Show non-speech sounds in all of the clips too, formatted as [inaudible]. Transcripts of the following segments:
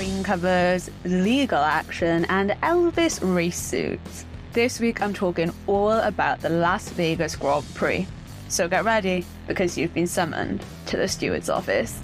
green covers, legal action, and Elvis race suits. This week I'm talking all about the Las Vegas Grand Prix. So get ready because you've been summoned to the steward's office.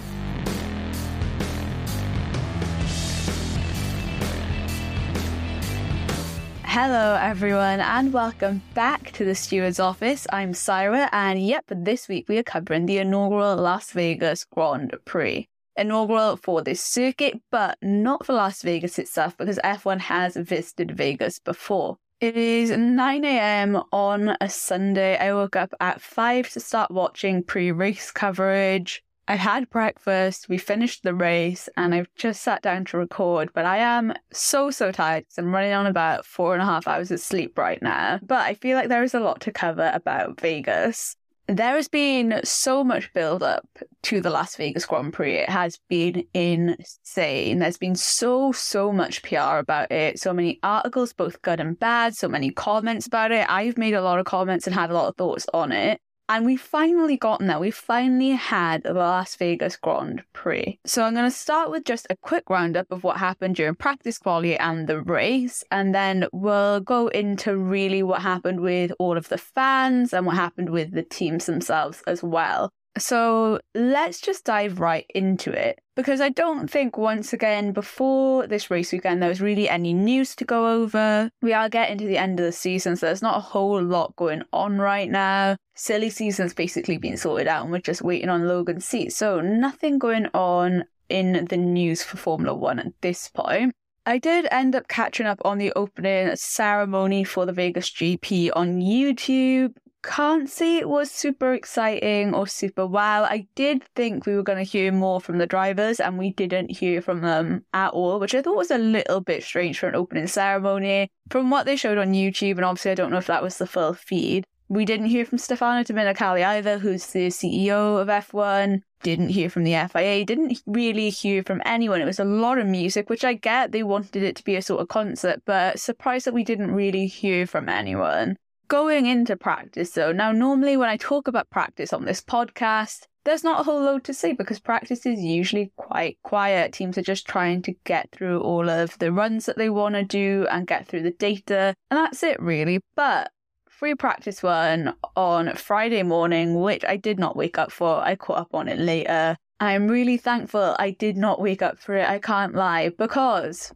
Hello, everyone, and welcome back to the Steward's Office. I'm Syra, and yep, this week we are covering the inaugural Las Vegas Grand Prix. Inaugural for this circuit, but not for Las Vegas itself because F1 has visited Vegas before. It is 9 a.m. on a Sunday. I woke up at 5 to start watching pre race coverage. I've had breakfast, we finished the race, and I've just sat down to record. But I am so, so tired because I'm running on about four and a half hours of sleep right now. But I feel like there is a lot to cover about Vegas. There has been so much build up to the Las Vegas Grand Prix. It has been insane. There's been so, so much PR about it, so many articles, both good and bad, so many comments about it. I've made a lot of comments and had a lot of thoughts on it. And we finally gotten there. We finally had the Las Vegas Grand Prix. So I'm going to start with just a quick roundup of what happened during practice quali and the race. And then we'll go into really what happened with all of the fans and what happened with the teams themselves as well. So let's just dive right into it because I don't think, once again, before this race weekend, there was really any news to go over. We are getting to the end of the season, so there's not a whole lot going on right now. Silly season's basically been sorted out, and we're just waiting on Logan's seat. So nothing going on in the news for Formula One at this point. I did end up catching up on the opening ceremony for the Vegas GP on YouTube can't say it was super exciting or super wow. I did think we were going to hear more from the drivers, and we didn't hear from them at all, which I thought was a little bit strange for an opening ceremony. From what they showed on YouTube, and obviously I don't know if that was the full feed, we didn't hear from Stefano Domenicali either, who's the CEO of F1. Didn't hear from the FIA, didn't really hear from anyone. It was a lot of music, which I get they wanted it to be a sort of concert, but surprised that we didn't really hear from anyone going into practice though, now normally when I talk about practice on this podcast, there's not a whole load to say because practice is usually quite quiet. Teams are just trying to get through all of the runs that they want to do and get through the data, and that's it really. But free practice one on Friday morning, which I did not wake up for, I caught up on it later. I'm really thankful I did not wake up for it, I can't lie, because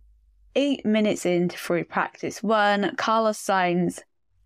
eight minutes into free practice one, Carlos Sainz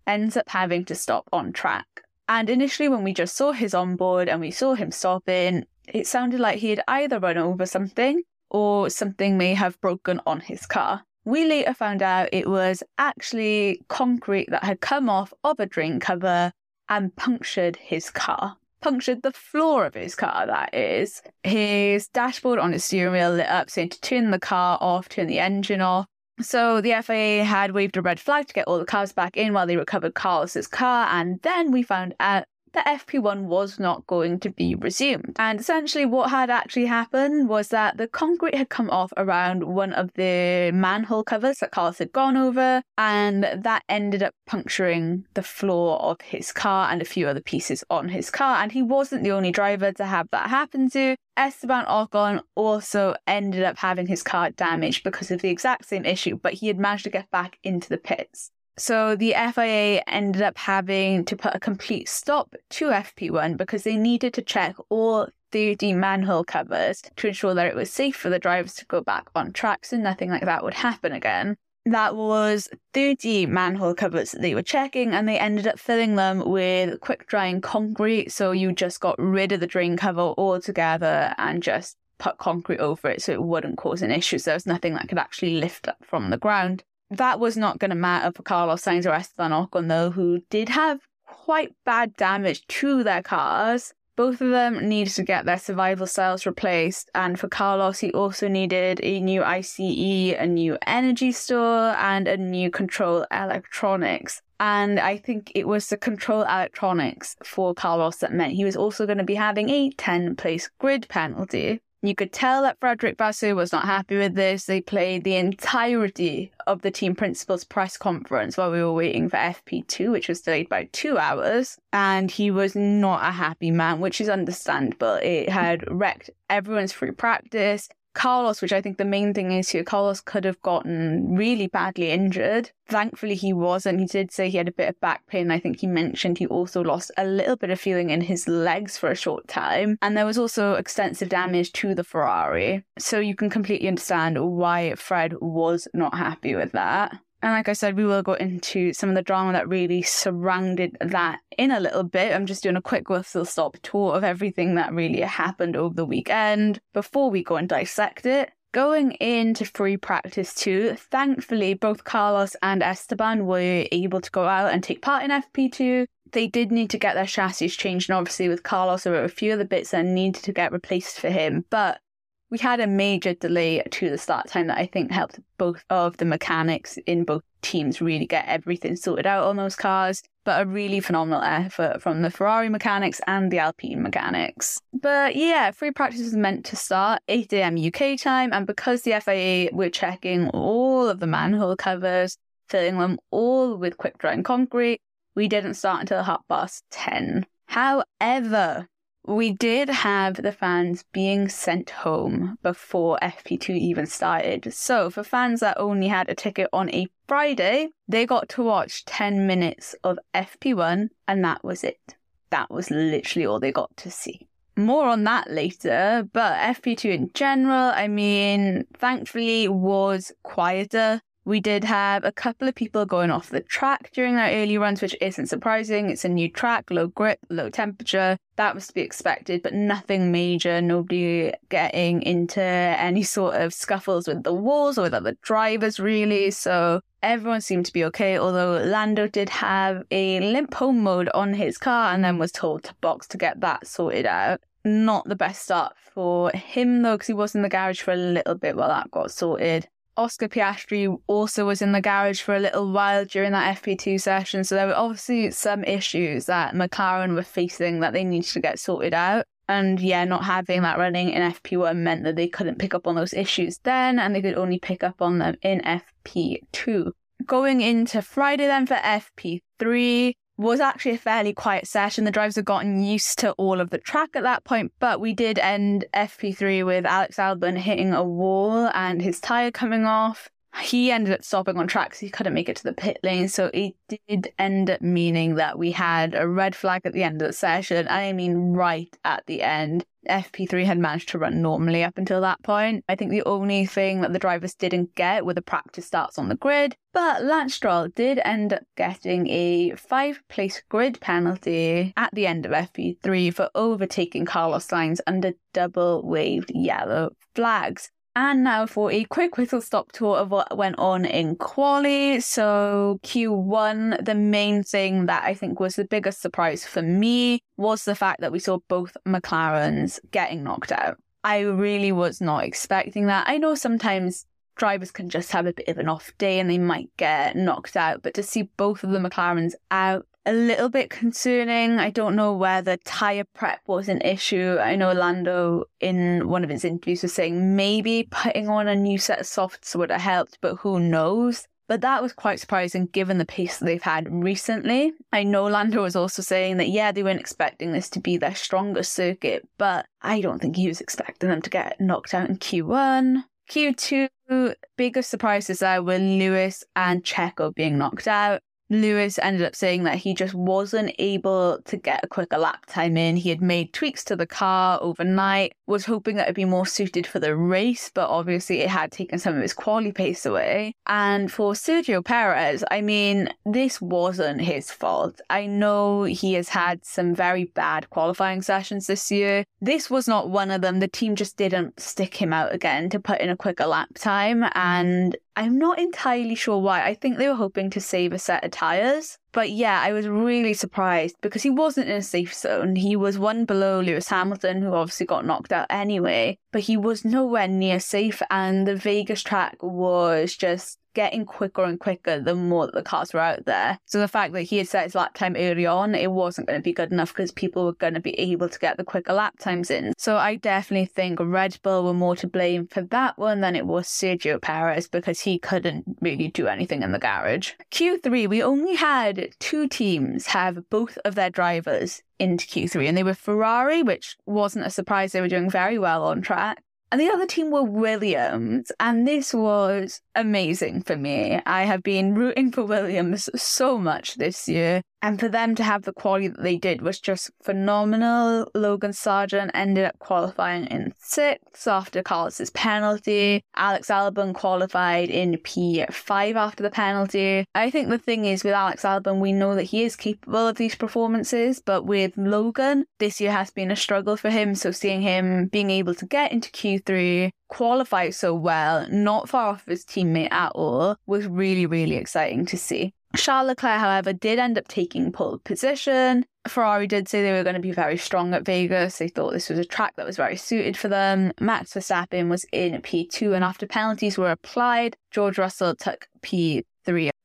ends up having to stop on track. And initially, when we just saw his onboard and we saw him stopping, it sounded like he had either run over something or something may have broken on his car. We later found out it was actually concrete that had come off of a drain cover and punctured his car. Punctured the floor of his car, that is. His dashboard on his steering wheel lit up, saying to turn the car off, turn the engine off. So the FIA had waved a red flag to get all the cars back in while they recovered Carlos's car, and then we found out the FP1 was not going to be resumed. And essentially, what had actually happened was that the concrete had come off around one of the manhole covers that Carlos had gone over, and that ended up puncturing the floor of his car and a few other pieces on his car. And he wasn't the only driver to have that happen to. Esteban Ocon also ended up having his car damaged because of the exact same issue, but he had managed to get back into the pits. So the FIA ended up having to put a complete stop to FP1 because they needed to check all 30 manhole covers to ensure that it was safe for the drivers to go back on track so nothing like that would happen again. That was 30 manhole covers that they were checking, and they ended up filling them with quick drying concrete. So you just got rid of the drain cover altogether and just put concrete over it so it wouldn't cause an issue. So there was nothing that could actually lift up from the ground. That was not going to matter for Carlos Sainz or Esteban Ocon, though, who did have quite bad damage to their cars. Both of them needed to get their survival cells replaced, and for Carlos, he also needed a new ICE, a new energy store, and a new control electronics. And I think it was the control electronics for Carlos that meant he was also going to be having a 10 place grid penalty. You could tell that Frederic Vasseur was not happy with this. They played the entirety of the team principal's press conference while we were waiting for FP2, which was delayed by two hours. And he was not a happy man, which is understandable. It had wrecked everyone's free practice. Carlos, which I think the main thing is here, Carlos could have gotten really badly injured. Thankfully, he wasn't. He did say he had a bit of back pain. I think he mentioned he also lost a little bit of feeling in his legs for a short time. And there was also extensive damage to the Ferrari. So you can completely understand why Fred was not happy with that. And like I said, we will go into some of the drama that really surrounded that in a little bit. I'm just doing a quick whistle stop tour of everything that really happened over the weekend before we go and dissect it. Going into free practice two, thankfully, both Carlos and Esteban were able to go out and take part in FP2. They did need to get their chassis changed, and obviously, with Carlos, there were a few of the bits that needed to get replaced for him. But we had a major delay to the start time that I think helped both of the mechanics in both teams really get everything sorted out on those cars. But a really phenomenal effort from the Ferrari mechanics and the Alpine mechanics. But yeah, free practice was meant to start 8 a.m. UK time, and because the FIA were checking all of the manhole covers, filling them all with quick drying concrete, we didn't start until half past 10. However, we did have the fans being sent home before FP2 even started. So, for fans that only had a ticket on a Friday, they got to watch 10 minutes of FP1, and that was it. That was literally all they got to see. More on that later, but FP2 in general, I mean, thankfully was quieter we did have a couple of people going off the track during their early runs, which isn't surprising. It's a new track, low grip, low temperature. That was to be expected, but nothing major. Nobody getting into any [laughs] sort of scuffles with the walls or with other drivers, really. So everyone seemed to be okay, although Lando did have a limp home mode on his car and then was told to box to get that sorted out. Not the best start for him though, because he was in the garage for a little bit while that got sorted. Oscar Piastri also was in the garage for a little while during that FP2 session. So there were obviously some issues that McLaren were facing that they needed to get sorted out. And yeah, not having that running in FP1 meant that they couldn't pick up on those issues then, and they could only pick up on them in FP2. Going into Friday then for FP3, was actually a fairly quiet session. The drivers had gotten used to all of the track at that point, but we did end FP3 with Alex Albon hitting a wall and his tyre coming off. He ended up stopping on track, so he couldn't make it to the pit lane. So it did end up meaning that we had a red flag at the end of the session. I mean, right at the end. FP3 had managed to run normally up until that point. I think the only thing that the drivers didn't get were the practice starts on the grid, but Lance Stroll did end up getting a five place grid penalty at the end of FP3 for overtaking Carlos Sainz under double waved yellow flags. And now for a quick whistle stop tour of what went on in Quali. So Q1, the main thing that I think was the biggest surprise for me was the fact that we saw both McLarens getting knocked out. I really was not expecting that. I know sometimes drivers can just have a bit of an off day and they might get knocked out, but to see both of the McLarens out a little bit concerning. I don't know whether tyre prep was an issue. I know Lando in one of his interviews was saying maybe putting on a new set of softs would have helped, but who knows? But that was quite surprising given the pace that they've had recently. I know Lando was also saying that, yeah, they weren't expecting this to be their strongest circuit, but I don't think he was expecting them to get knocked out in Q1. Q2, biggest surprises there were Lewis and Checo being knocked out. Lewis ended up saying that he just wasn't able to get a quicker lap time in. He had made tweaks to the car overnight, was hoping that it'd be more suited for the race, but obviously it had taken some of his quali pace away. And for Sergio Perez, I mean, this wasn't his fault. I know he has had some very bad qualifying sessions this year. This was not one of them. The team just didn't stick him out again to put in a quicker lap time. And I'm not entirely sure why. I think they were hoping to save a set of tyres. But yeah, I was really surprised because he wasn't in a safe zone. He was one below Lewis Hamilton, who obviously got knocked out anyway, but he was nowhere near safe. And the Vegas track was just getting quicker and quicker the more that the cars were out there. So the fact that he had set his lap time early on, it wasn't going to be good enough because people were going to be able to get the quicker lap times in. So I definitely think Red Bull were more to blame for that one than it was Sergio Perez because he couldn't really do anything in the garage. Q3, we only had two teams have both of their drivers into Q3, and they were Ferrari, which wasn't a surprise. They were doing very well on track, And the other team were Williams. And this was amazing for me. I have been rooting for Williams so much this year. And for them to have the quality that they did was just phenomenal. Logan Sargent ended up qualifying in sixth after Carlos's penalty. Alex Albon qualified in P5 after the penalty. I think the thing is with Alex Albon, we know that he is capable of these performances, but with Logan, this year has been a struggle for him. So seeing him being able to get into Q3, qualify so well, not far off his teammate at all, was really, really exciting to see. Charles Leclerc, however, did end up taking pole position. Ferrari did say they were going to be very strong at Vegas. They thought this was a track that was very suited for them. Max Verstappen was in P2, and after penalties were applied, George Russell took P3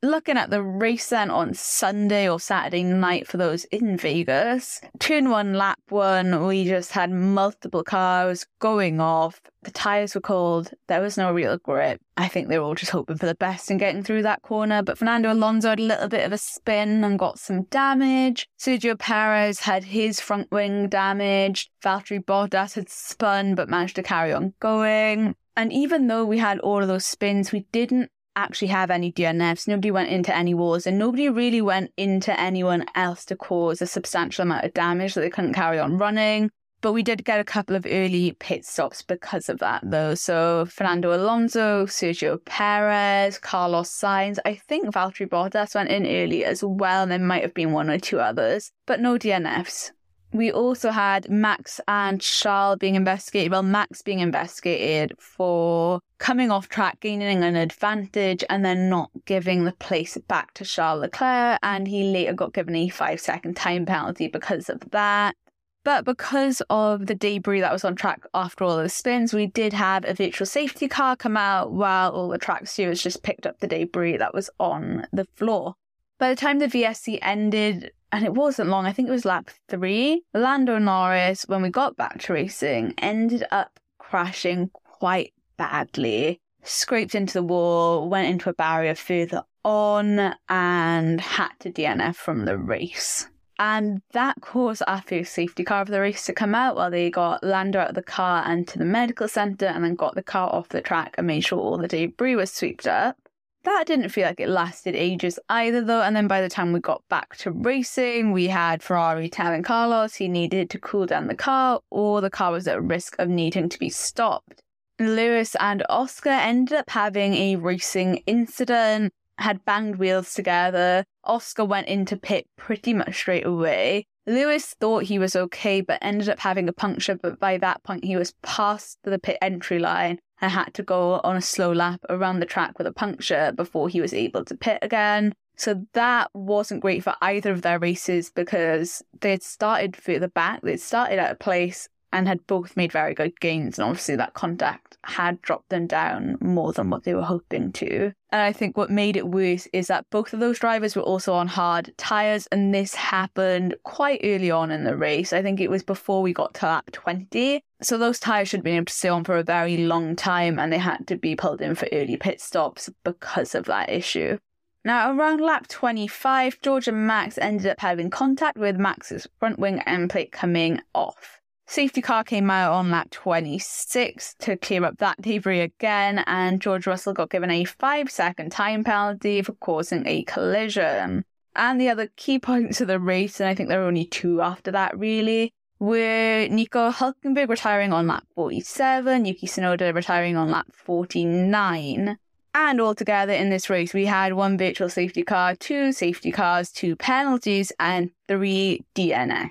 looking at the race then on Sunday or Saturday night for those in Vegas, turn one, lap one, we just had multiple cars going off. The tyres were cold. There was no real grip. I think they were all just hoping for the best and getting through that corner. But Fernando Alonso had a little bit of a spin and got some damage. Sergio Perez had his front wing damaged. Valtteri Bottas had spun but managed to carry on going. And even though we had all of those spins, we didn't actually have any DNFs. Nobody went into any wars, and nobody really went into anyone else to cause a substantial amount of damage that they couldn't carry on running. But we did get a couple of early pit stops because of that, though. So Fernando Alonso, Sergio Perez, Carlos Sainz. I think Valtteri Bottas went in early as well. And there might have been one or two others, but no DNFs. We also had Max and Charles being investigated. Well, Max being investigated for coming off track, gaining an advantage, and then not giving the place back to Charles Leclerc. And he later got given a five second time penalty because of that. But because of the debris that was on track after all those spins, we did have a virtual safety car come out while all the track stewards just picked up the debris that was on the floor. By the time the VSC ended, and it wasn't long, I think it was lap three, Lando Norris, when we got back to racing, ended up crashing quite badly, scraped into the wall, went into a barrier further on, and had to DNF from the race. And that caused our first safety car of the race to come out while they got Lando out of the car and to the medical centre and then got the car off the track and made sure all the debris was swept up. That didn't feel like it lasted ages either, though. And then by the time we got back to racing, we had Ferrari telling Carlos he needed to cool down the car or the car was at risk of needing to be stopped. Lewis and Oscar ended up having a racing incident, had banged wheels together. Oscar went into pit pretty much straight away. Lewis thought he was okay, but ended up having a puncture. But by that point, he was past the pit entry line and had to go on a slow lap around the track with a puncture before he was able to pit again. So that wasn't great for either of their races because they had started further back, they'd started at a place and had both made very good gains. And obviously, that contact had dropped them down more than what they were hoping to. And I think what made it worse is that both of those drivers were also on hard tyres, and this happened quite early on in the race. I think it was before we got to lap 20. So those tyres should have been able to stay on for a very long time, and they had to be pulled in for early pit stops because of that issue. Now, around lap 25, George and Max ended up having contact with Max's front wing end plate coming off. Safety car came out on lap 26 to clear up that debris again, and George Russell got given a five second time penalty for causing a collision. And the other key points of the race, and I think there were only two after that really, were Nico Hulkenberg retiring on lap 47, Yuki Tsunoda retiring on lap 49. And altogether in this race, we had one virtual safety car, two safety cars, two penalties, and three DNF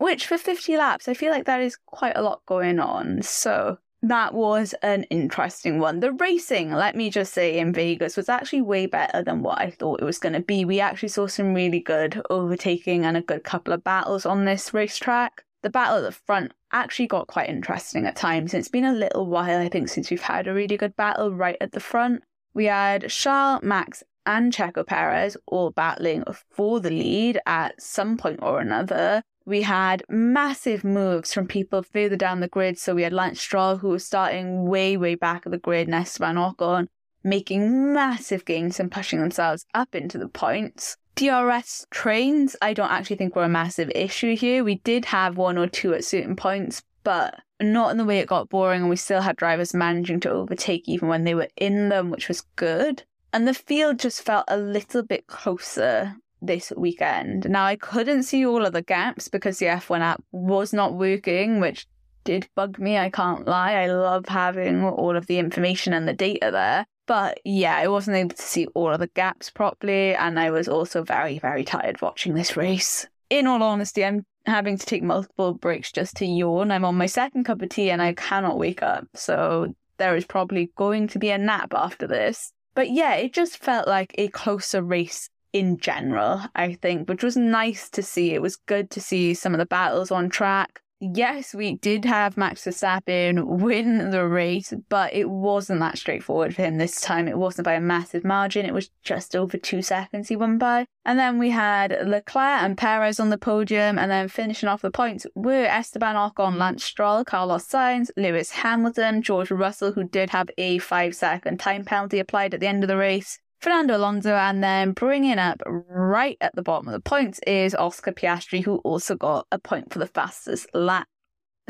which for 50 laps, I feel like that is quite a lot going on. So that was an interesting one. The racing, let me just say, in Vegas was actually way better than what I thought it was going to be. We actually saw some really good overtaking and a good couple of battles on this racetrack. The battle at the front actually got quite interesting at times. It's been a little while, I think, since we've had a really good battle right at the front. We had Charles, Max, and Checo Perez all battling for the lead at some point or another we had massive moves from people further down the grid. So we had Lance Stroll, who was starting way, way back of the grid, and Esteban Ocon making massive gains and pushing themselves up into the points. DRS trains, I don't actually think were a massive issue here. We did have one or two at certain points, but not in the way it got boring and we still had drivers managing to overtake even when they were in them, which was good. And the field just felt a little bit closer this weekend. Now, I couldn't see all of the gaps because the F1 app was not working, which did bug me, I can't lie. I love having all of the information and the data there. But yeah, I wasn't able to see all of the gaps properly, and I was also very, very tired watching this race. In all honesty, I'm having to take multiple breaks just to yawn. I'm on my second cup of tea and I cannot wake up, so there is probably going to be a nap after this. But yeah, it just felt like a closer race in general, I think, which was nice to see. It was good to see some of the battles on track yes, we did have Max Verstappen win the race, but it wasn't that straightforward for him this time. It wasn't by a massive margin. It was just over two seconds he won by. And then we had Leclerc and Perez on the podium, and then finishing off the points were Esteban Ocon, Lance Stroll, Carlos Sainz, Lewis Hamilton, George Russell, who did have a five second time penalty applied at the end of the race, Fernando Alonso, and then bringing up right at the bottom of the points is Oscar Piastri, who also got a point for the fastest lap.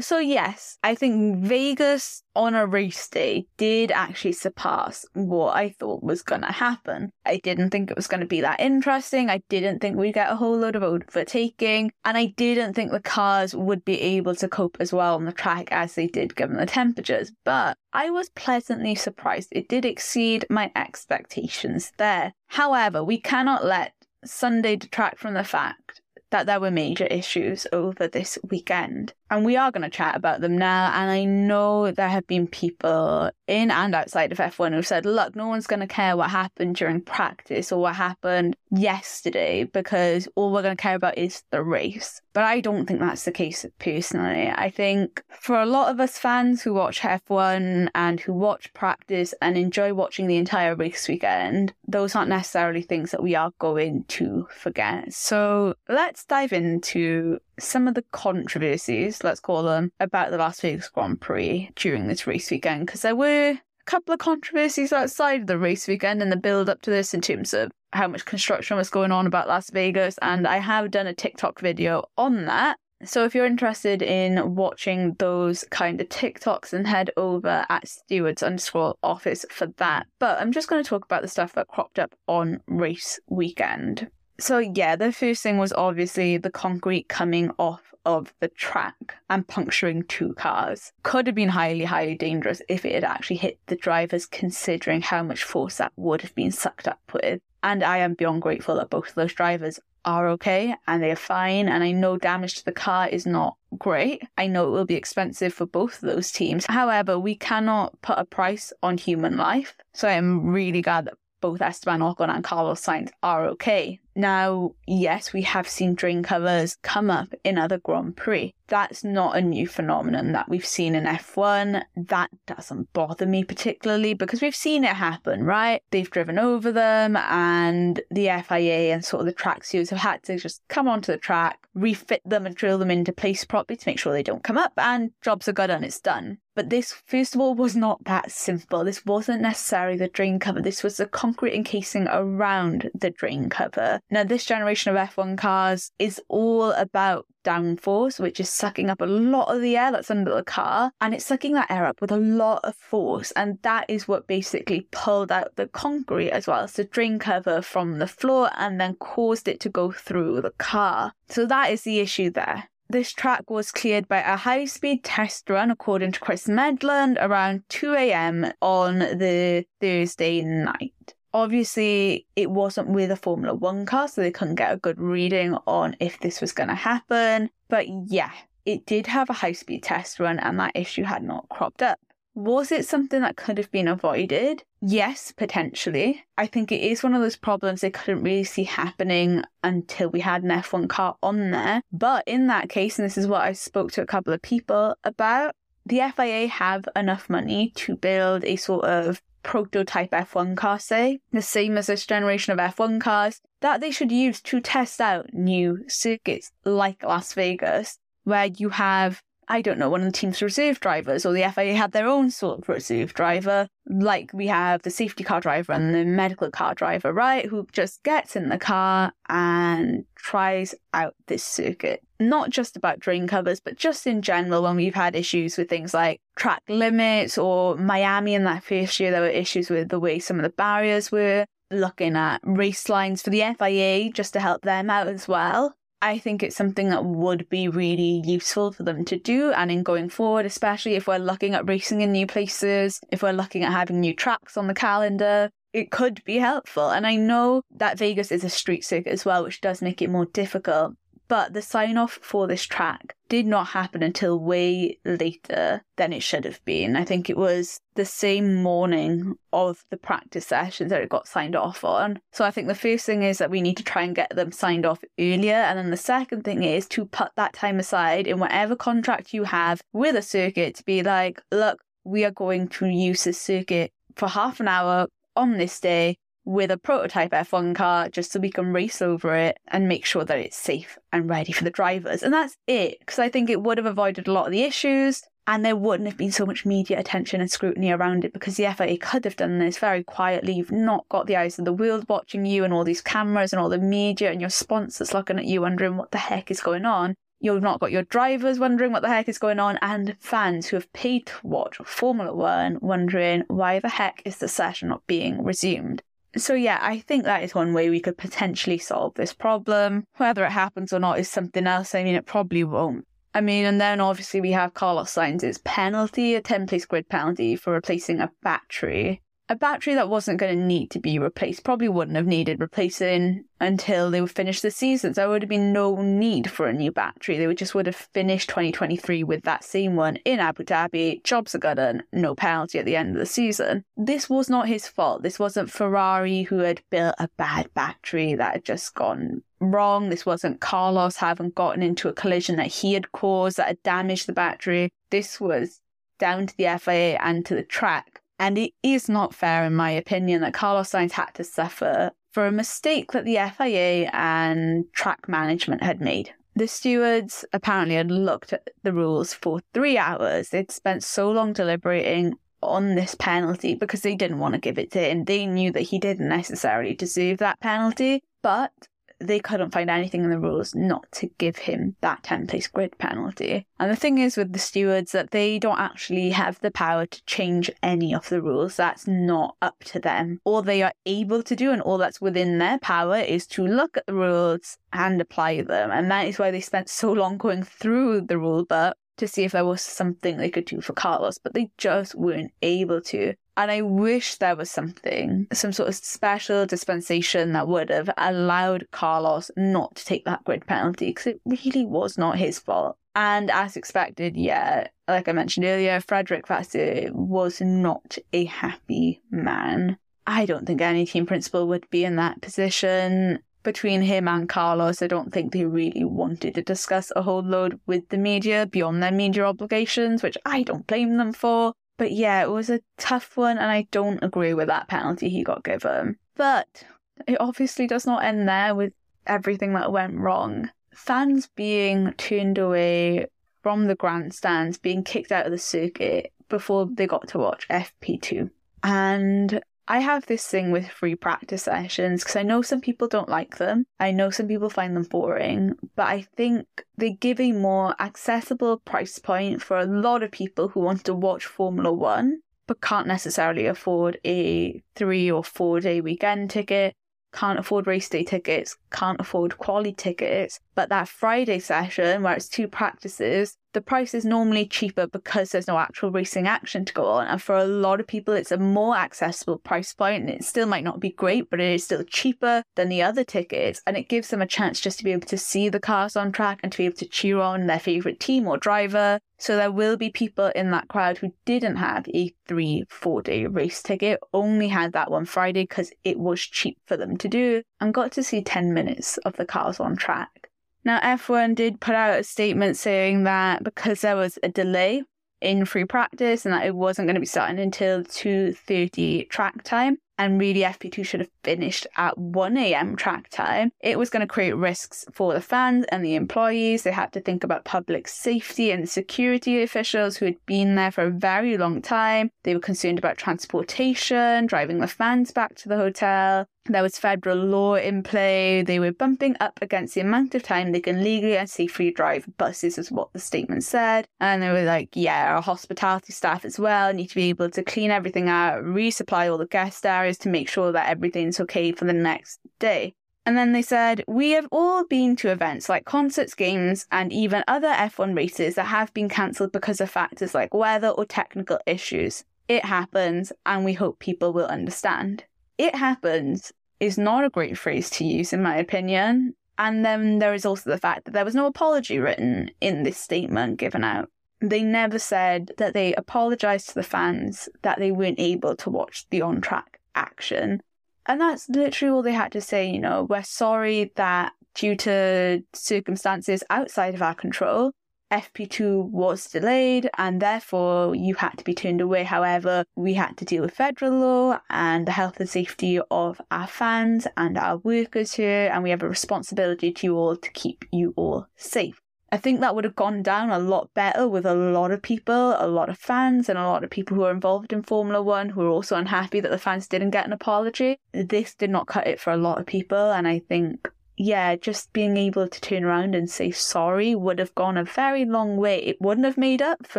So, yes, I think Vegas on a race day did actually surpass what I thought was going to happen. I didn't think it was going to be that interesting. I didn't think we'd get a whole load of overtaking. And I didn't think the cars would be able to cope as well on the track as they did given the temperatures. But I was pleasantly surprised. It did exceed my expectations there. However, we cannot let Sunday detract from the fact that there were major issues over this weekend. And we are going to chat about them now. And I know there have been people in and outside of F1 who said, look, no one's going to care what happened during practice or what happened yesterday because all we're going to care about is the race. But I don't think that's the case personally. I think for a lot of us fans who watch F1 and who watch practice and enjoy watching the entire race weekend, those aren't necessarily things that we are going to forget. So let's dive into some of the controversies, let's call them, about the Las Vegas Grand Prix during this race weekend, because there were couple of controversies outside of the race weekend and the build up to this in terms of how much construction was going on about Las Vegas. And I have done a TikTok video on that. So if you're interested in watching those kind of TikToks, then head over at stewards underscore office for that. But I'm just going to talk about the stuff that cropped up on race weekend. So, yeah, the first thing was obviously the concrete coming off of the track and puncturing two cars. Could have been highly, highly dangerous if it had actually hit the drivers, considering how much force that would have been sucked up with. And I am beyond grateful that both of those drivers are okay and they are fine. And I know damage to the car is not great. I know it will be expensive for both of those teams. However, we cannot put a price on human life. So I'm really glad that both Esteban Ocon and Carlos Sainz are okay. Now, yes, we have seen drain covers come up in other Grand Prix. That's not a new phenomenon that we've seen in F1. That doesn't bother me particularly because we've seen it happen, right? They've driven over them and the FIA and sort of the track stewards have had to just come onto the track, refit them and drill them into place properly to make sure they don't come up and jobs are good and it's done. But this, first of all, was not that simple. This wasn't necessarily the drain cover. This was the concrete encasing around the drain cover. Now, this generation of F1 cars is all about downforce, which is sucking up a lot of the air that's under the car, and it's sucking that air up with a lot of force. And that is what basically pulled out the concrete as well as the drain cover from the floor and then caused it to go through the car. So that is the issue there. This track was cleared by a high speed test run, according to Chris Medland, around 2 a.m. on the Thursday night. Obviously, it wasn't with a Formula One car, so they couldn't get a good reading on if this was going to happen. But yeah, it did have a high speed test run, and that issue had not cropped up. Was it something that could have been avoided? Yes, potentially. I think it is one of those problems they couldn't really see happening until we had an F1 car on there. But in that case, and this is what I spoke to a couple of people about, the FIA have enough money to build a sort of prototype F1 car, say, the same as this generation of F1 cars, that they should use to test out new circuits like Las Vegas, where you have I don't know, one of the team's reserve drivers or the FIA had their own sort of reserve driver, like we have the safety car driver and the medical car driver, right? Who just gets in the car and tries out this circuit. Not just about drain covers, but just in general, when we've had issues with things like track limits or Miami in that first year, there were issues with the way some of the barriers were. Looking at race lines for the FIA just to help them out as well. I think it's something that would be really useful for them to do. And in going forward, especially if we're looking at racing in new places, if we're looking at having new tracks on the calendar, it could be helpful. And I know that Vegas is a street circuit as well, which does make it more difficult. But the sign off for this track did not happen until way later than it should have been. I think it was the same morning of the practice sessions that it got signed off on. So I think the first thing is that we need to try and get them signed off earlier. And then the second thing is to put that time aside in whatever contract you have with a circuit to be like, look, we are going to use this circuit for half an hour on this day with a prototype F1 car just so we can race over it and make sure that it's safe and ready for the drivers. And that's it, because I think it would have avoided a lot of the issues and there wouldn't have been so much media attention and scrutiny around it because the FIA could have done this very quietly. You've not got the eyes of the world watching you and all these cameras and all the media and your sponsors looking at you wondering what the heck is going on. You've not got your drivers wondering what the heck is going on, and fans who have paid to watch Formula One wondering why the heck is the session not being resumed. So, yeah, I think that is one way we could potentially solve this problem. Whether it happens or not is something else. I mean, it probably won't. I mean, and then obviously we have Carlos Sainz's penalty, a 10 place grid penalty for replacing a battery a battery that wasn't going to need to be replaced probably wouldn't have needed replacing until they would finish the season. So there would have been no need for a new battery. They would just would have finished 2023 with that same one in Abu Dhabi. Jobs are done, no penalty at the end of the season. This was not his fault. This wasn't Ferrari who had built a bad battery that had just gone wrong. This wasn't Carlos having gotten into a collision that he had caused that had damaged the battery. This was down to the FIA and to the track and it is not fair, in my opinion, that Carlos Sainz had to suffer for a mistake that the FIA and track management had made. The stewards apparently had looked at the rules for three hours. They'd spent so long deliberating on this penalty because they didn't want to give it to him. They knew that he didn't necessarily deserve that penalty, but they couldn't find anything in the rules not to give him that 10 place grid penalty. And the thing is with the stewards that they don't actually have the power to change any of the rules. That's not up to them. All they are able to do and all that's within their power is to look at the rules and apply them. And that is why they spent so long going through the rule book to see if there was something they could do for Carlos, but they just weren't able to. And I wish there was something, some sort of special dispensation that would have allowed Carlos not to take that grid penalty because it really was not his fault. And as expected, yeah, like I mentioned earlier, Frederic Vasseur was not a happy man. I don't think any team principal would be in that position. Between him and Carlos, I don't think they really wanted to discuss a whole load with the media beyond their media obligations, which I don't blame them for. But yeah, it was a tough one, and I don't agree with that penalty he got given. But it obviously does not end there with everything that went wrong. Fans being turned away from the grandstands, being kicked out of the circuit before they got to watch FP2. And I have this thing with free practice sessions because I know some people don't like them. I know some people find them boring, but I think they give a more accessible price point for a lot of people who want to watch Formula One but can't necessarily afford a three or four day weekend ticket can't afford race day tickets, can't afford quali tickets. But that Friday session, where it's two practices, the price is normally cheaper because there's no actual racing action to go on. And for a lot of people, it's a more accessible price point, and it still might not be great, but it is still cheaper than the other tickets. And it gives them a chance just to be able to see the cars on track and to be able to cheer on their favourite team or driver. So there will be people in that crowd who didn't have a three, four day race ticket, only had that one Friday because it was cheap for them to do, and got to see 10 minutes of the cars on track. Now, F1 did put out a statement saying that because there was a delay in free practice and that it wasn't going to be starting until 2.30 track time, and really FP2 should have finished at 1 a.m. track time, it was going to create risks for the fans and the employees. They had to think about public safety and security officials who had been there for a very long time. They were concerned about transportation, driving the fans back to the hotel. There was federal law in play. They were bumping up against the amount of time they can legally and safely drive buses, is what the statement said. And they were like, yeah, our hospitality staff as well need to be able to clean everything out, resupply all the guest areas to make sure that everything's okay for the next day. And then they said, We have all been to events like concerts, games, and even other F1 races that have been cancelled because of factors like weather or technical issues. It happens, and we hope people will understand. It happens is not a great phrase to use, in my opinion. And then there is also the fact that there was no apology written in this statement given out. They never said that they apologized to the fans that they weren't able to watch the on track action. And that's literally all they had to say, you know, we're sorry that due to circumstances outside of our control, FP2 was delayed and therefore you had to be turned away. However, we had to deal with federal law and the health and safety of our fans and our workers here, and we have a responsibility to you all to keep you all safe. I think that would have gone down a lot better with a lot of people, a lot of fans, and a lot of people who are involved in Formula One who are also unhappy that the fans didn't get an apology. This did not cut it for a lot of people, and I think yeah, just being able to turn around and say sorry would have gone a very long way. It wouldn't have made up for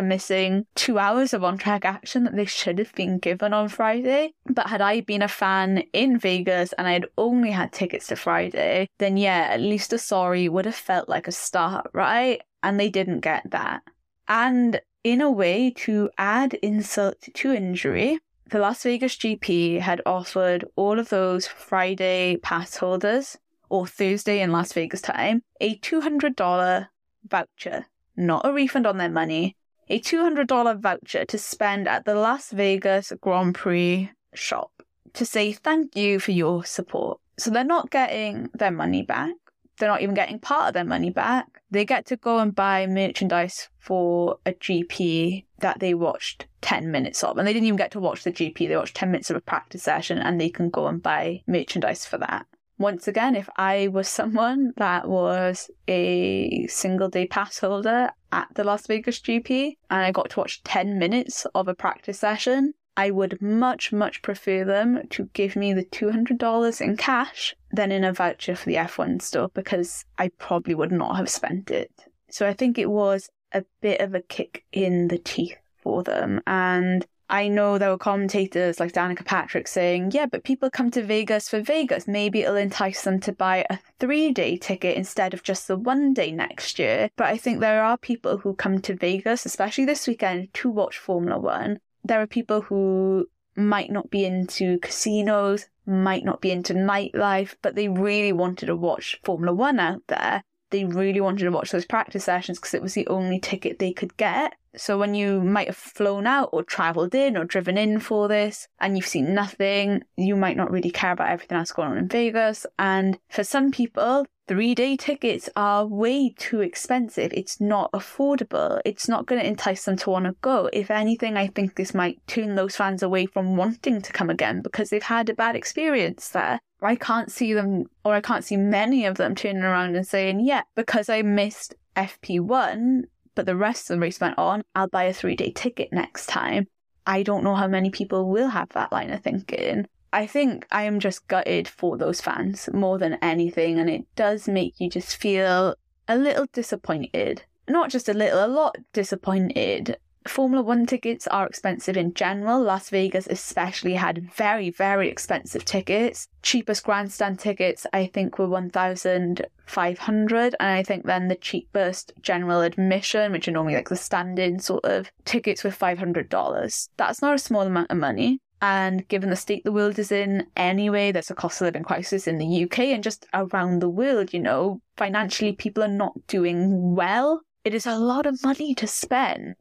missing two hours of on track action that they should have been given on Friday. But had I been a fan in Vegas and I had only had tickets to Friday, then yeah, at least a sorry would have felt like a start, right? And they didn't get that. And in a way, to add insult to injury, the Las Vegas GP had offered all of those Friday pass holders or Thursday in Las Vegas time a $200 voucher, not a refund on their money, a $200 voucher to spend at the Las Vegas Grand Prix shop to say thank you for your support. So they're not getting their money back. They're not even getting part of their money back. They get to go and buy merchandise for a GP that they watched 10 minutes of. And they didn't even get to watch the GP. They watched 10 minutes of a practice session and they can go and buy merchandise for that once again, if I was someone that was a single day pass holder at the Las Vegas GP and I got to watch 10 minutes of a practice session, I would much, much prefer them to give me the $200 in cash than in a voucher for the F1 store because I probably would not have spent it. So I think it was a bit of a kick in the teeth for them. And I know there were commentators like Danica Patrick saying, yeah, but people come to Vegas for Vegas. Maybe it'll entice them to buy a three day ticket instead of just the one day next year. But I think there are people who come to Vegas, especially this weekend, to watch Formula One. There are people who might not be into casinos, might not be into nightlife, but they really wanted to watch Formula One out there. They really wanted to watch those practice sessions because it was the only ticket they could get. So when you might have flown out or travelled in or driven in for this and you've seen nothing, you might not really care about everything else going on in Vegas. And for some people, three day tickets are way too expensive. It's not affordable. It's not going to entice them to want to go. If anything, I think this might turn those fans away from wanting to come again because they've had a bad experience there. I can't see them, or I can't see many of them turning around and saying, yeah, because I missed FP1, but the rest of the race went on, I'll buy a three day ticket next time. I don't know how many people will have that line of thinking. I think I am just gutted for those fans more than anything, and it does make you just feel a little disappointed. Not just a little, a lot disappointed Formula One tickets are expensive in general. Las Vegas, especially, had very, very expensive tickets. Cheapest grandstand tickets, I think, were 1,500. And I think then the cheapest general admission, which are normally like the stand in sort of tickets, were $500. That's not a small amount of money. And given the state the world is in anyway, there's a cost of living crisis in the UK and just around the world, you know, financially people are not doing well. It is a lot of money to spend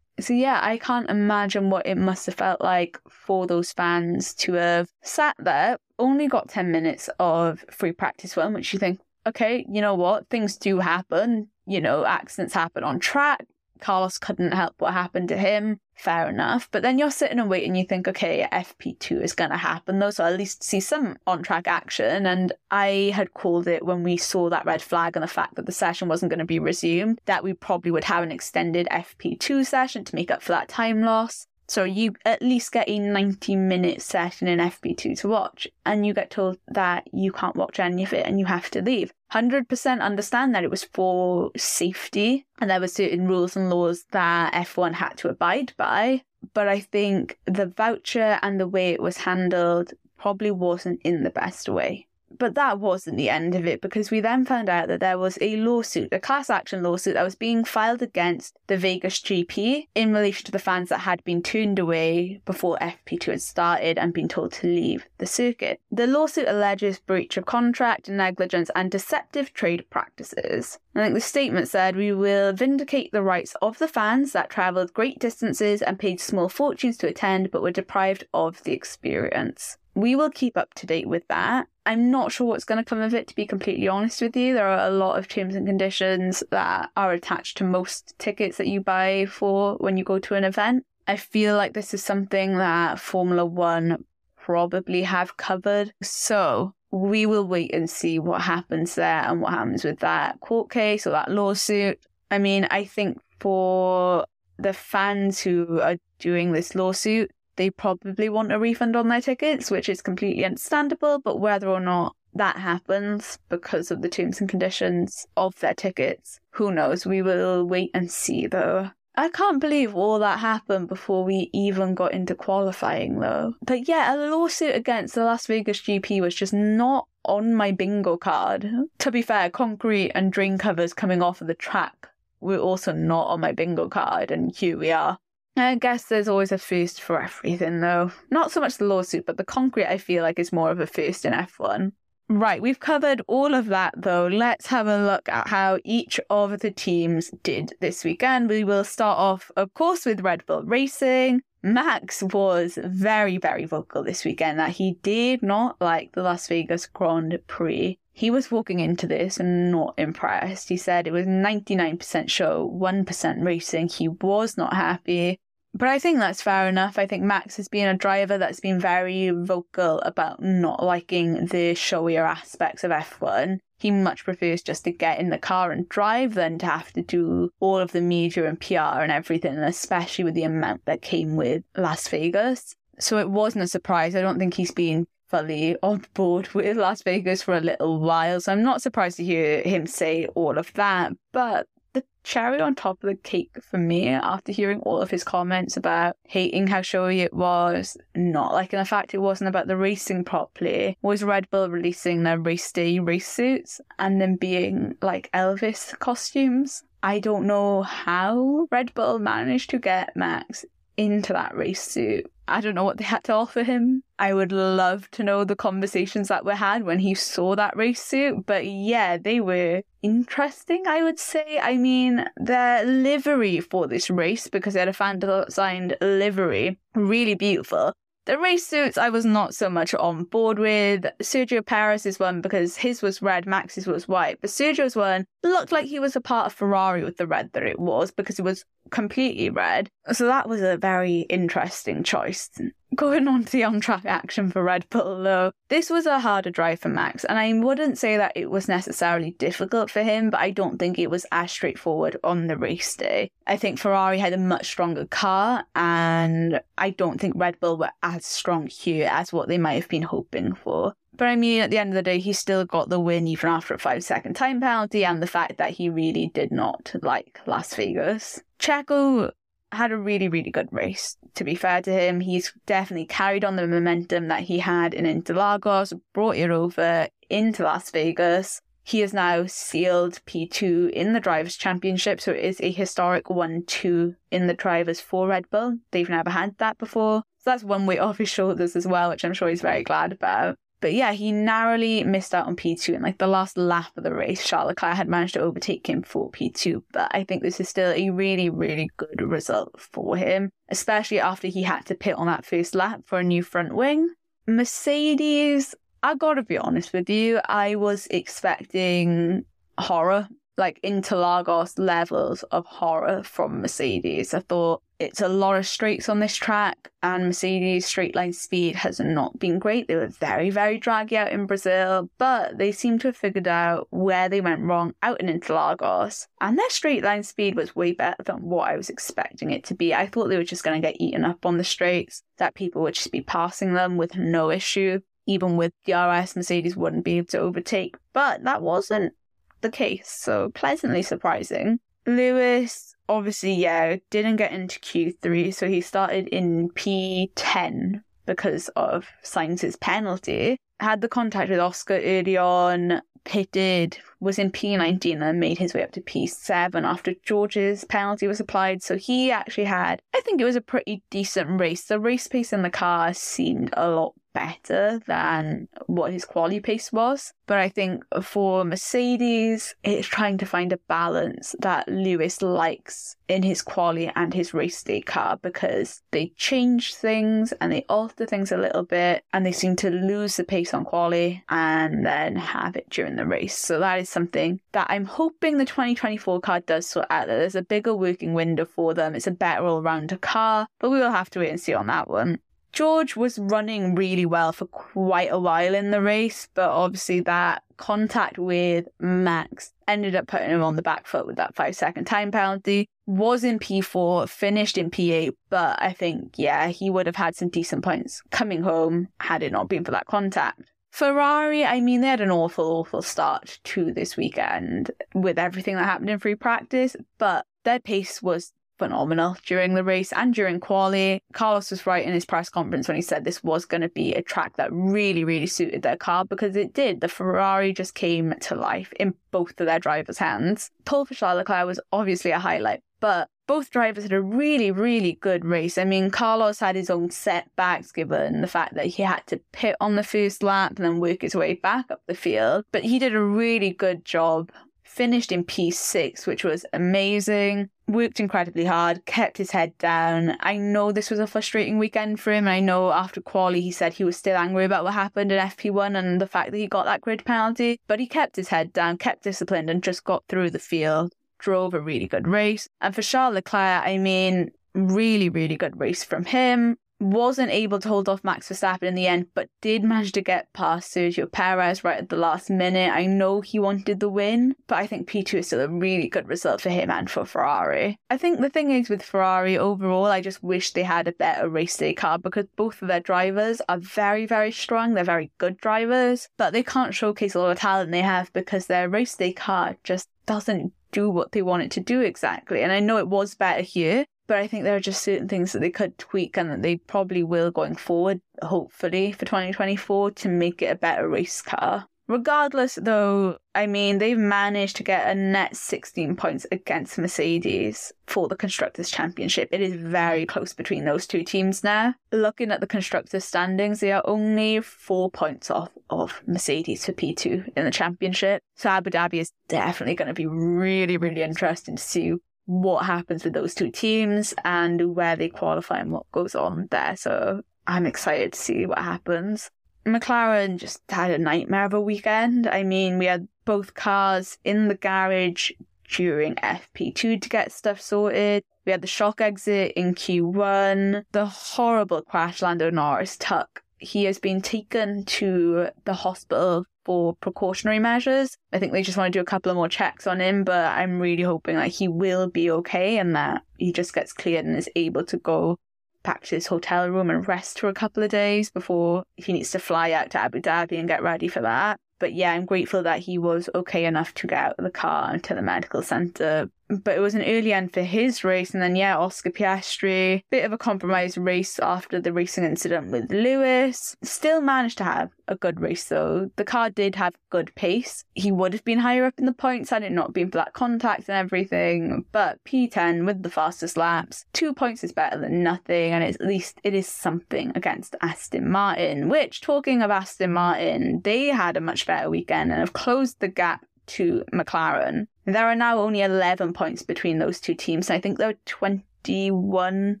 so yeah, I can't imagine what it must have felt like for those fans to have sat there, only got 10 minutes of free practice run, which you think, okay, you know what, things do happen, you know, accidents happen on track, Carlos couldn't help what happened to him. Fair enough. But then you're sitting and waiting, you think, okay, FP2 is going to happen though, so at least see some on track action. And I had called it when we saw that red flag and the fact that the session wasn't going to be resumed, that we probably would have an extended FP2 session to make up for that time loss. So you at least get a 90 minute session in FP2 to watch, and you get told that you can't watch any of it and you have to leave. 100% understand that it was for safety and there were certain rules and laws that F1 had to abide by. But I think the voucher and the way it was handled probably wasn't in the best way. But that wasn't the end of it because we then found out that there was a lawsuit, a class action lawsuit that was being filed against the Vegas GP in relation to the fans that had been turned away before FP2 had started and been told to leave the circuit. The lawsuit alleges breach of contract, negligence, and deceptive trade practices. I think the statement said, We will vindicate the rights of the fans that travelled great distances and paid small fortunes to attend but were deprived of the experience we will keep up to date with that. I'm not sure what's going to come of it, to be completely honest with you. There are a lot of terms and conditions that are attached to most tickets that you buy for when you go to an event. I feel like this is something that Formula One probably have covered. So we will wait and see what happens there and what happens with that court case or that lawsuit. I mean, I think for the fans who are doing this lawsuit, they probably want a refund on their tickets, which is completely understandable. But whether or not that happens because of the terms and conditions of their tickets, who knows? We will wait and see though. I can't believe all that happened before we even got into qualifying though. But yeah, a lawsuit against the Las Vegas GP was just not on my bingo card. To be fair, concrete and drain covers coming off of the track were also not on my bingo card, and here we are. I guess there's always a first for everything, though. Not so much the lawsuit, but the concrete, I feel like, is more of a first in F1. Right, we've covered all of that, though. Let's have a look at how each of the teams did this weekend. We will start off, of course, with Red Bull Racing. Max was very, very vocal this weekend that he did not like the Las Vegas Grand Prix. He was walking into this and not impressed. He said it was 99% show, 1% racing. He was not happy. But I think that's fair enough. I think Max has been a driver that's been very vocal about not liking the showier aspects of F1. He much prefers just to get in the car and drive than to have to do all of the media and PR and everything, especially with the amount that came with Las Vegas. So it wasn't a surprise. I don't think he's been fully on board with Las Vegas for a little while. So I'm not surprised to hear him say all of that. But the cherry on top of the cake for me after hearing all of his comments about hating how showy it was, not liking the fact it wasn't about the racing properly, was Red Bull releasing their race day race suits and then being like Elvis costumes. I don't know how Red Bull managed to get Max into that race suit. I don't know what they had to offer him. I would love to know the conversations that were had when he saw that race suit. But yeah, they were interesting, I would say. I mean, the livery for this race, because they had a fan designed livery, really beautiful. The race suits I was not so much on board with. Sergio Perez's one because his was red, Max's was white. But Sergio's one looked like he was a part of Ferrari with the red that it was because it was completely red. So that was a very interesting choice. Going on to the on track action for Red Bull, though, this was a harder drive for Max, and I wouldn't say that it was necessarily difficult for him, but I don't think it was as straightforward on the race day. I think Ferrari had a much stronger car, and I don't think Red Bull were as strong here as what they might have been hoping for. But I mean, at the end of the day, he still got the win even after a five second time penalty and the fact that he really did not like Las Vegas. Checo had a really, really good race. To be fair to him, he's definitely carried on the momentum that he had in Interlagos, brought it over into Las Vegas. He has now sealed P2 in the Drivers' Championship, so it is a historic 1 2 in the Drivers for Red Bull. They've never had that before. So that's one weight off his shoulders as well, which I'm sure he's very glad about. But yeah, he narrowly missed out on P2 in like the last lap of the race. Charles Leclerc had managed to overtake him for P2, but I think this is still a really, really good result for him, especially after he had to pit on that first lap for a new front wing. Mercedes, I gotta be honest with you, I was expecting horror like Interlagos levels of horror from Mercedes. I thought it's a lot of straights on this track, and Mercedes' straight line speed has not been great. They were very, very draggy out in Brazil, but they seem to have figured out where they went wrong out in Interlagos. And their straight line speed was way better than what I was expecting it to be. I thought they were just going to get eaten up on the straights, that people would just be passing them with no issue. Even with DRS, Mercedes wouldn't be able to overtake, but that wasn't the case, so pleasantly surprising. Lewis, obviously, yeah, didn't get into Q3, so he started in P10 because of Sainz's penalty. Had the contact with Oscar early on, pitted, was in P19 and made his way up to P7 after George's penalty was applied. So he actually had, I think it was a pretty decent race. The race pace in the car seemed a lot better than what his quali pace was. But I think for Mercedes, it's trying to find a balance that Lewis likes in his quali and his race day car because they change things and they alter things a little bit and they seem to lose the pace on quali and then have it during the race. So that is something that I'm hoping the 2024 car does sort out. That there's a bigger working window for them. It's a better all round car, but we will have to wait and see on that one. George was running really well for quite a while in the race, but obviously that contact with Max ended up putting him on the back foot with that five second time penalty. Was in P4, finished in P8, but I think, yeah, he would have had some decent points coming home had it not been for that contact. Ferrari, I mean, they had an awful, awful start to this weekend with everything that happened in free practice, but their pace was phenomenal during the race and during quali. Carlos was right in his press conference when he said this was going to be a track that really, really suited their car because it did. The Ferrari just came to life in both of their drivers' hands. Pole for Charles Leclerc was obviously a highlight, but both drivers had a really, really good race. I mean, Carlos had his own setbacks given the fact that he had to pit on the first lap and then work his way back up the field, but he did a really good job finished in P6, which was amazing. Worked incredibly hard, kept his head down. I know this was a frustrating weekend for him. I know after quali he said he was still angry about what happened in FP1 and the fact that he got that grid penalty, but he kept his head down, kept disciplined, and just got through the field. Drove a really good race. And for Charles Leclerc, I mean, really, really good race from him wasn't able to hold off Max Verstappen in the end, but did manage to get past Sergio Perez right at the last minute. I know he wanted the win, but I think P2 is still a really good result for him and for Ferrari. I think the thing is with Ferrari overall, I just wish they had a better race day car because both of their drivers are very, very strong. They're very good drivers, but they can't showcase all the talent they have because their race day car just doesn't do what they want it to do exactly. And I know it was better here, but I think there are just certain things that they could tweak and that they probably will going forward, hopefully, for 2024 to make it a better race car. Regardless, though, I mean, they've managed to get a net 16 points against Mercedes for the Constructors' Championship. It is very close between those two teams now. Looking at the Constructors' standings, they are only four points off of Mercedes for P2 in the championship. So Abu Dhabi is definitely going to be really, really interesting to see what happens with those two teams and where they qualify and what goes on there. So I'm excited to see what happens. McLaren just had a nightmare of a weekend. I mean, we had both cars in the garage during FP2 to get stuff sorted. We had the shock exit in Q1, the horrible crash Lando Norris took. He has been taken to the hospital for precautionary measures. I think they just want to do a couple of more checks on him, but I'm really hoping that he will be okay and that he just gets cleared and is able to go back to his hotel room and rest for a couple of days before he needs to fly out to Abu Dhabi and get ready for that. But yeah, I'm grateful that he was okay enough to get out of the car and to the medical centre but it was an early end for his race. And then, yeah, Oscar Piastri, bit of a compromised race after the racing incident with Lewis. Still managed to have a good race, though. The car did have good pace. He would have been higher up in the points had it not been for that contact and everything. But P10 with the fastest laps, two points is better than nothing. And it's at least it is something against Aston Martin, which, talking of Aston Martin, they had a much better weekend and have closed the gap to McLaren. There are now only 11 points between those two teams. I think there are 21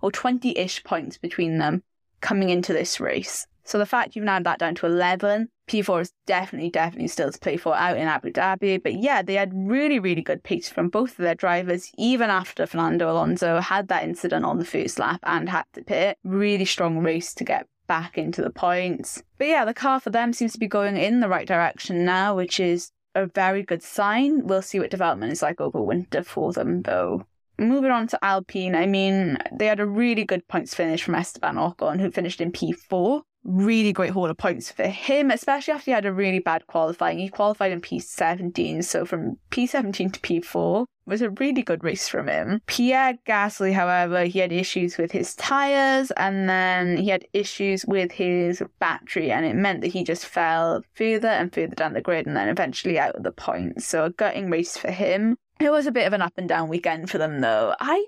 or 20 ish points between them coming into this race. So the fact you've narrowed that down to 11, P4 is definitely, definitely still to play for out in Abu Dhabi. But yeah, they had really, really good pace from both of their drivers, even after Fernando Alonso had that incident on the first lap and had to pit. Really strong race to get back into the points. But yeah, the car for them seems to be going in the right direction now, which is a very good sign. We'll see what development is like over winter for them, though. Moving on to Alpine, I mean, they had a really good points finish from Esteban Ocon, who finished in P4 really great haul of points for him, especially after he had a really bad qualifying. He qualified in P17, so from P17 to P4 was a really good race from him. Pierre Gasly, however, he had issues with his tyres and then he had issues with his battery, and it meant that he just fell further and further down the grid and then eventually out of the points. So a gutting race for him. It was a bit of an up and down weekend for them, though. I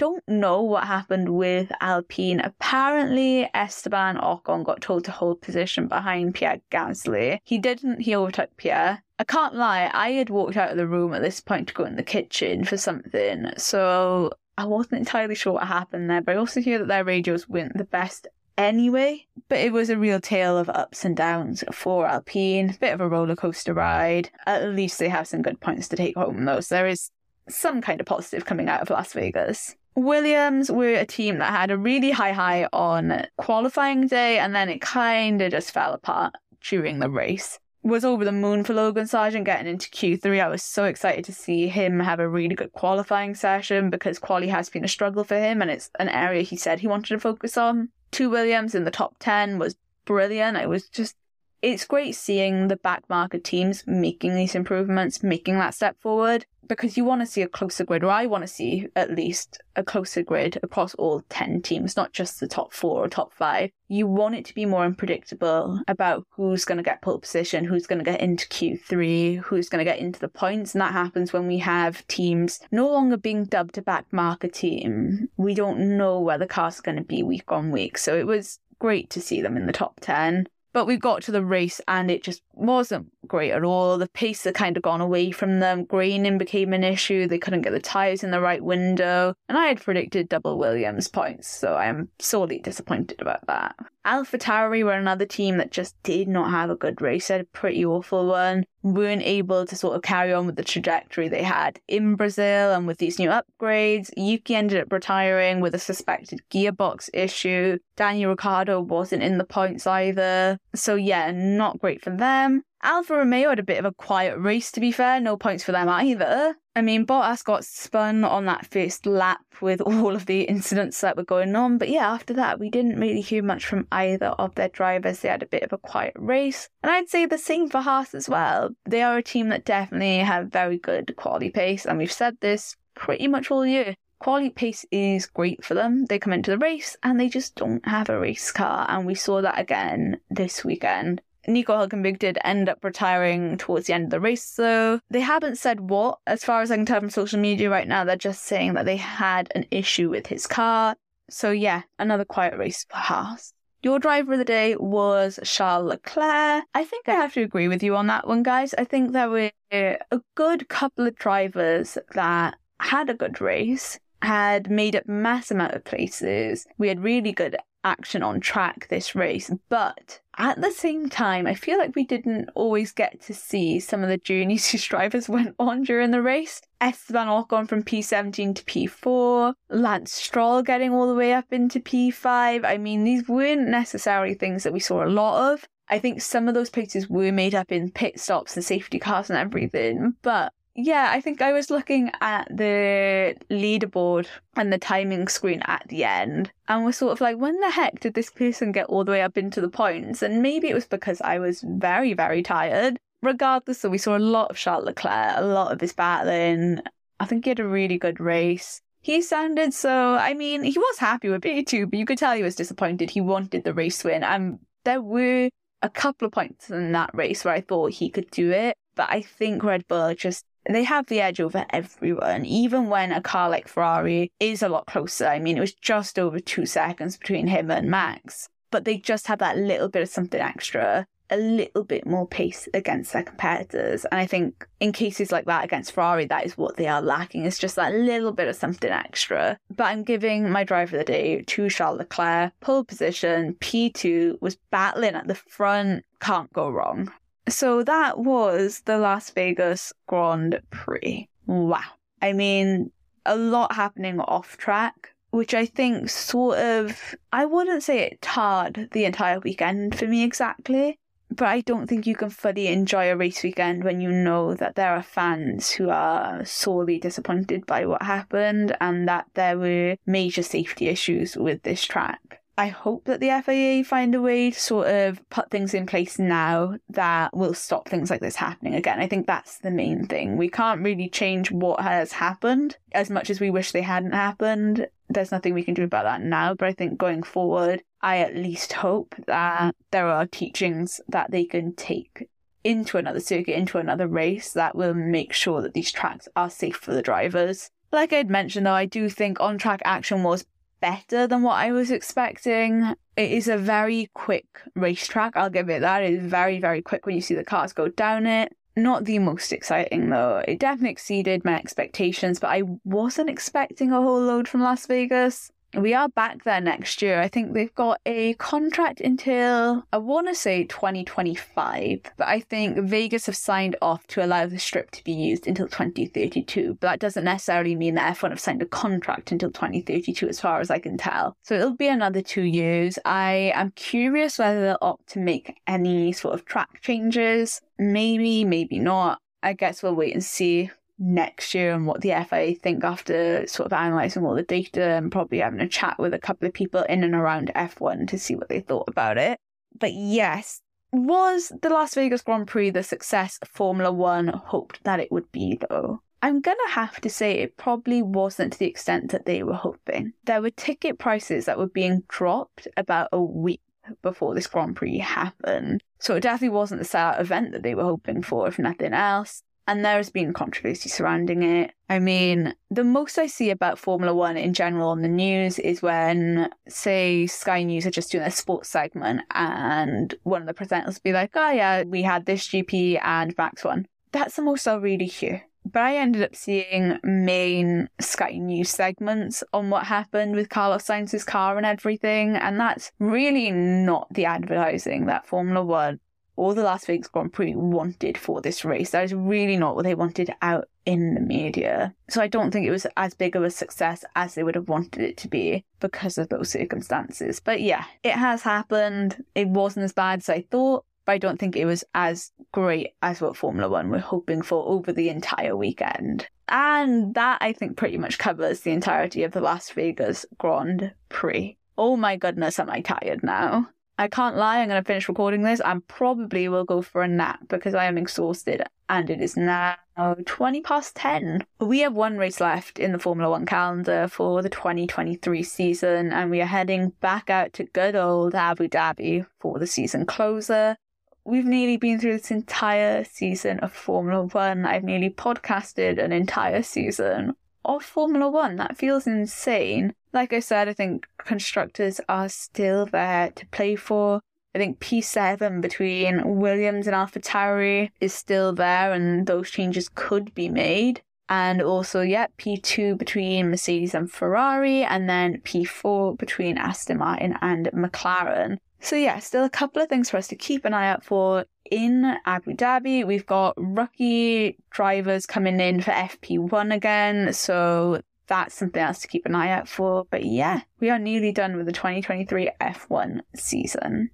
don't know what happened with Alpine. Apparently, Esteban Ocon got told to hold position behind Pierre Gasly. He didn't, he overtook Pierre. I can't lie, I had walked out of the room at this point to go in the kitchen for something, so I wasn't entirely sure what happened there, but I also hear that their radios weren't the best anyway. But it was a real tale of ups and downs for Alpine. Bit of a roller coaster ride. At least they have some good points to take home, though. So there is some kind of positive coming out of Las Vegas. Williams were a team that had a really high high on qualifying day and then it kind of just fell apart during the race. Was over the moon for Logan Sargeant getting into Q3. I was so excited to see him have a really good qualifying session because quali has been a struggle for him and it's an area he said he wanted to focus on. Two Williams in the top 10 was brilliant. It was just it's great seeing the backmarker teams making these improvements, making that step forward, because you want to see a closer grid, or I want to see at least a closer grid across all 10 teams, not just the top four or top five. You want it to be more unpredictable about who's going to get pole position, who's going to get into Q3, who's going to get into the points. And that happens when we have teams no longer being dubbed a backmarker team. We don't know where the car's going to be week on week. So it was great to see them in the top 10. But we got to the race and it just wasn't great at all. The pace had kind of gone away from them. Graining became an issue. They couldn't get the tyres in the right window. And I had predicted double Williams points, so I am sorely disappointed about that. AlphaTauri were another team that just did not have a good race. Had a pretty awful one. Weren't able to sort of carry on with the trajectory they had in Brazil and with these new upgrades. Yuki ended up retiring with a suspected gearbox issue. Daniel Ricciardo wasn't in the points either. So yeah, not great for them. Alfa Romeo had a bit of a quiet race, to be fair. No points for them either. I mean, Bottas got spun on that first lap with [laughs] all of the incidents that were going on. But yeah, after that, we didn't really hear much from either of their drivers. They had a bit of a quiet race. And I'd say the same for Haas as well. They are a team that definitely have very good quali pace. And we've said this pretty much all year. Quali pace is great for them. They come into the race and they just don't have a race car. And we saw that again this weekend. Nico Hulkenberg did end up retiring towards the end of the race, though. They haven't said what, as far as I can tell from social media right now. They're just saying that they had an issue with his car. So, yeah, another quiet race for Haas. Your driver of the day was Charles Leclerc. I think I have to agree with you on that one, guys. I think there were a good couple of drivers that had a good race, had made up mass amount of places. We had really good action on track this race, but at the same time, I feel like we didn't always get to see some of the journeys [laughs] these drivers went on during the race. Esteban Ocon from P17 to P4, Lance Stroll getting all the way up into P5. I mean, these weren't necessarily things that we saw a lot of. I think some of those places were made up in pit stops and safety cars and everything, but yeah, I think I was looking at the leaderboard and the timing screen at the end and was sort of like, when the heck did this person get all the way up into the points? And maybe it was because I was very, very tired. Regardless, so we saw a lot of Charles Leclerc, a lot of his battling. I think he had a really good race. He sounded so, I mean, he was happy with P2, but you could tell he was disappointed. He wanted the race win. And there were a couple of points in that race where I thought he could do it. But I think Red Bull just they have the edge over everyone, even when a car like Ferrari is a lot closer. I mean, it was just over two seconds between him and Max, but they just have that little bit of something extra. a little bit more pace against their competitors. And I think in cases like that against Ferrari, that is what they are lacking. It's just that little bit of something extra. But I'm giving my driver of the day to Charles Leclerc, pole position, P2, was battling at the front, can't go wrong. So that was the Las Vegas Grand Prix. Wow. I mean, a lot happening off track, which I think sort of, I wouldn't say it tarred the entire weekend for me exactly, but I don't think you can fully enjoy a race weekend when you know that there are fans who are sorely disappointed by what happened and that there were major safety issues with this track. I hope that the FIA find a way to sort of put things in place now that will stop things like this happening again. I think that's the main thing. We can't really change what has happened as much as we wish they hadn't happened. There's nothing we can do about that now, but I think going forward, I at least hope that there are teachings that they can take into another circuit, into another race that will make sure that these tracks are safe for the drivers. Like I'd mentioned though, I do think on track action was better than what I was expecting. It is a very quick racetrack, I'll give it that. It is very, very quick when you see the cars go down it. Not the most exciting though. It definitely exceeded my expectations, but I wasn't expecting a whole load from Las Vegas we are back there next year. I think they've got a contract until I want to say 2025, but I think Vegas have signed off to allow the strip to be used until 2032. But that doesn't necessarily mean that F1 have signed a contract until 2032, as far as I can tell. So it'll be another two years. I am curious whether they'll opt to make any sort of track changes. Maybe, maybe not. I guess we'll wait and see next year and what the FIA think after sort of analysing all the data and probably having a chat with a couple of people in and around F1 to see what they thought about it. But yes, was the Las Vegas Grand Prix the success Formula One hoped that it would be, though? I'm gonna have to say it probably wasn't to the extent that they were hoping. There were ticket prices that were being dropped about a week before this Grand Prix happened. So it definitely wasn't the sellout event that they were hoping for, if nothing else and there's been controversy surrounding it. I mean, the most I see about Formula One in general on the news is when, say, Sky News are just doing a sports segment and won of the presenters will be like, oh yeah, we had this GP and Max one. That's the most I'll really hear. But I ended up seeing main Sky News segments on what happened with Carlos Sainz's car and everything, and that's really not the advertising that Formula One or the Las Vegas Grand Prix wanted for this race. That is really not what they wanted out in the media. So I don't think it was as big of a success as they would have wanted it to be because of those circumstances. But yeah, it has happened. It wasn't as bad as I thought. But I don't think it was as great as what Formula One were hoping for over the entire weekend. And that I think pretty much covers the entirety of the Las Vegas Grand Prix. Oh my goodness, am I tired now? I can't lie, I'm going to finish recording this and probably will go for a nap because I am exhausted and it is now 20 past 10. We have one race left in the Formula One calendar for the 2023 season and we are heading back out to good old Abu Dhabi for the season closer. We've nearly been through this entire season of Formula One. I've nearly podcasted an entire season of Formula One. That feels insane. Like I said, I think constructors are still there to play for. I think P7 between Williams and AlphaTauri is still there, and those changes could be made. And also, yeah, P2 between Mercedes and Ferrari, and then P4 between Aston Martin and McLaren. So, yeah, still a couple of things for us to keep an eye out for in Abu Dhabi. We've got rookie drivers coming in for FP1 again. So, that's something else to keep an eye out for. But yeah, we are nearly done with the 2023 F1 season.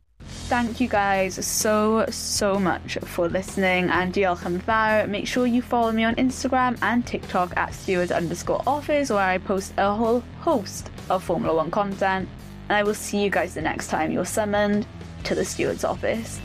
Thank you guys so, so much for listening and diolch fawr. Make sure you follow me on Instagram and TikTok at stewards underscore office where I post a whole host of Formula One content. And I will see you guys the next time you're summoned to the steward's office.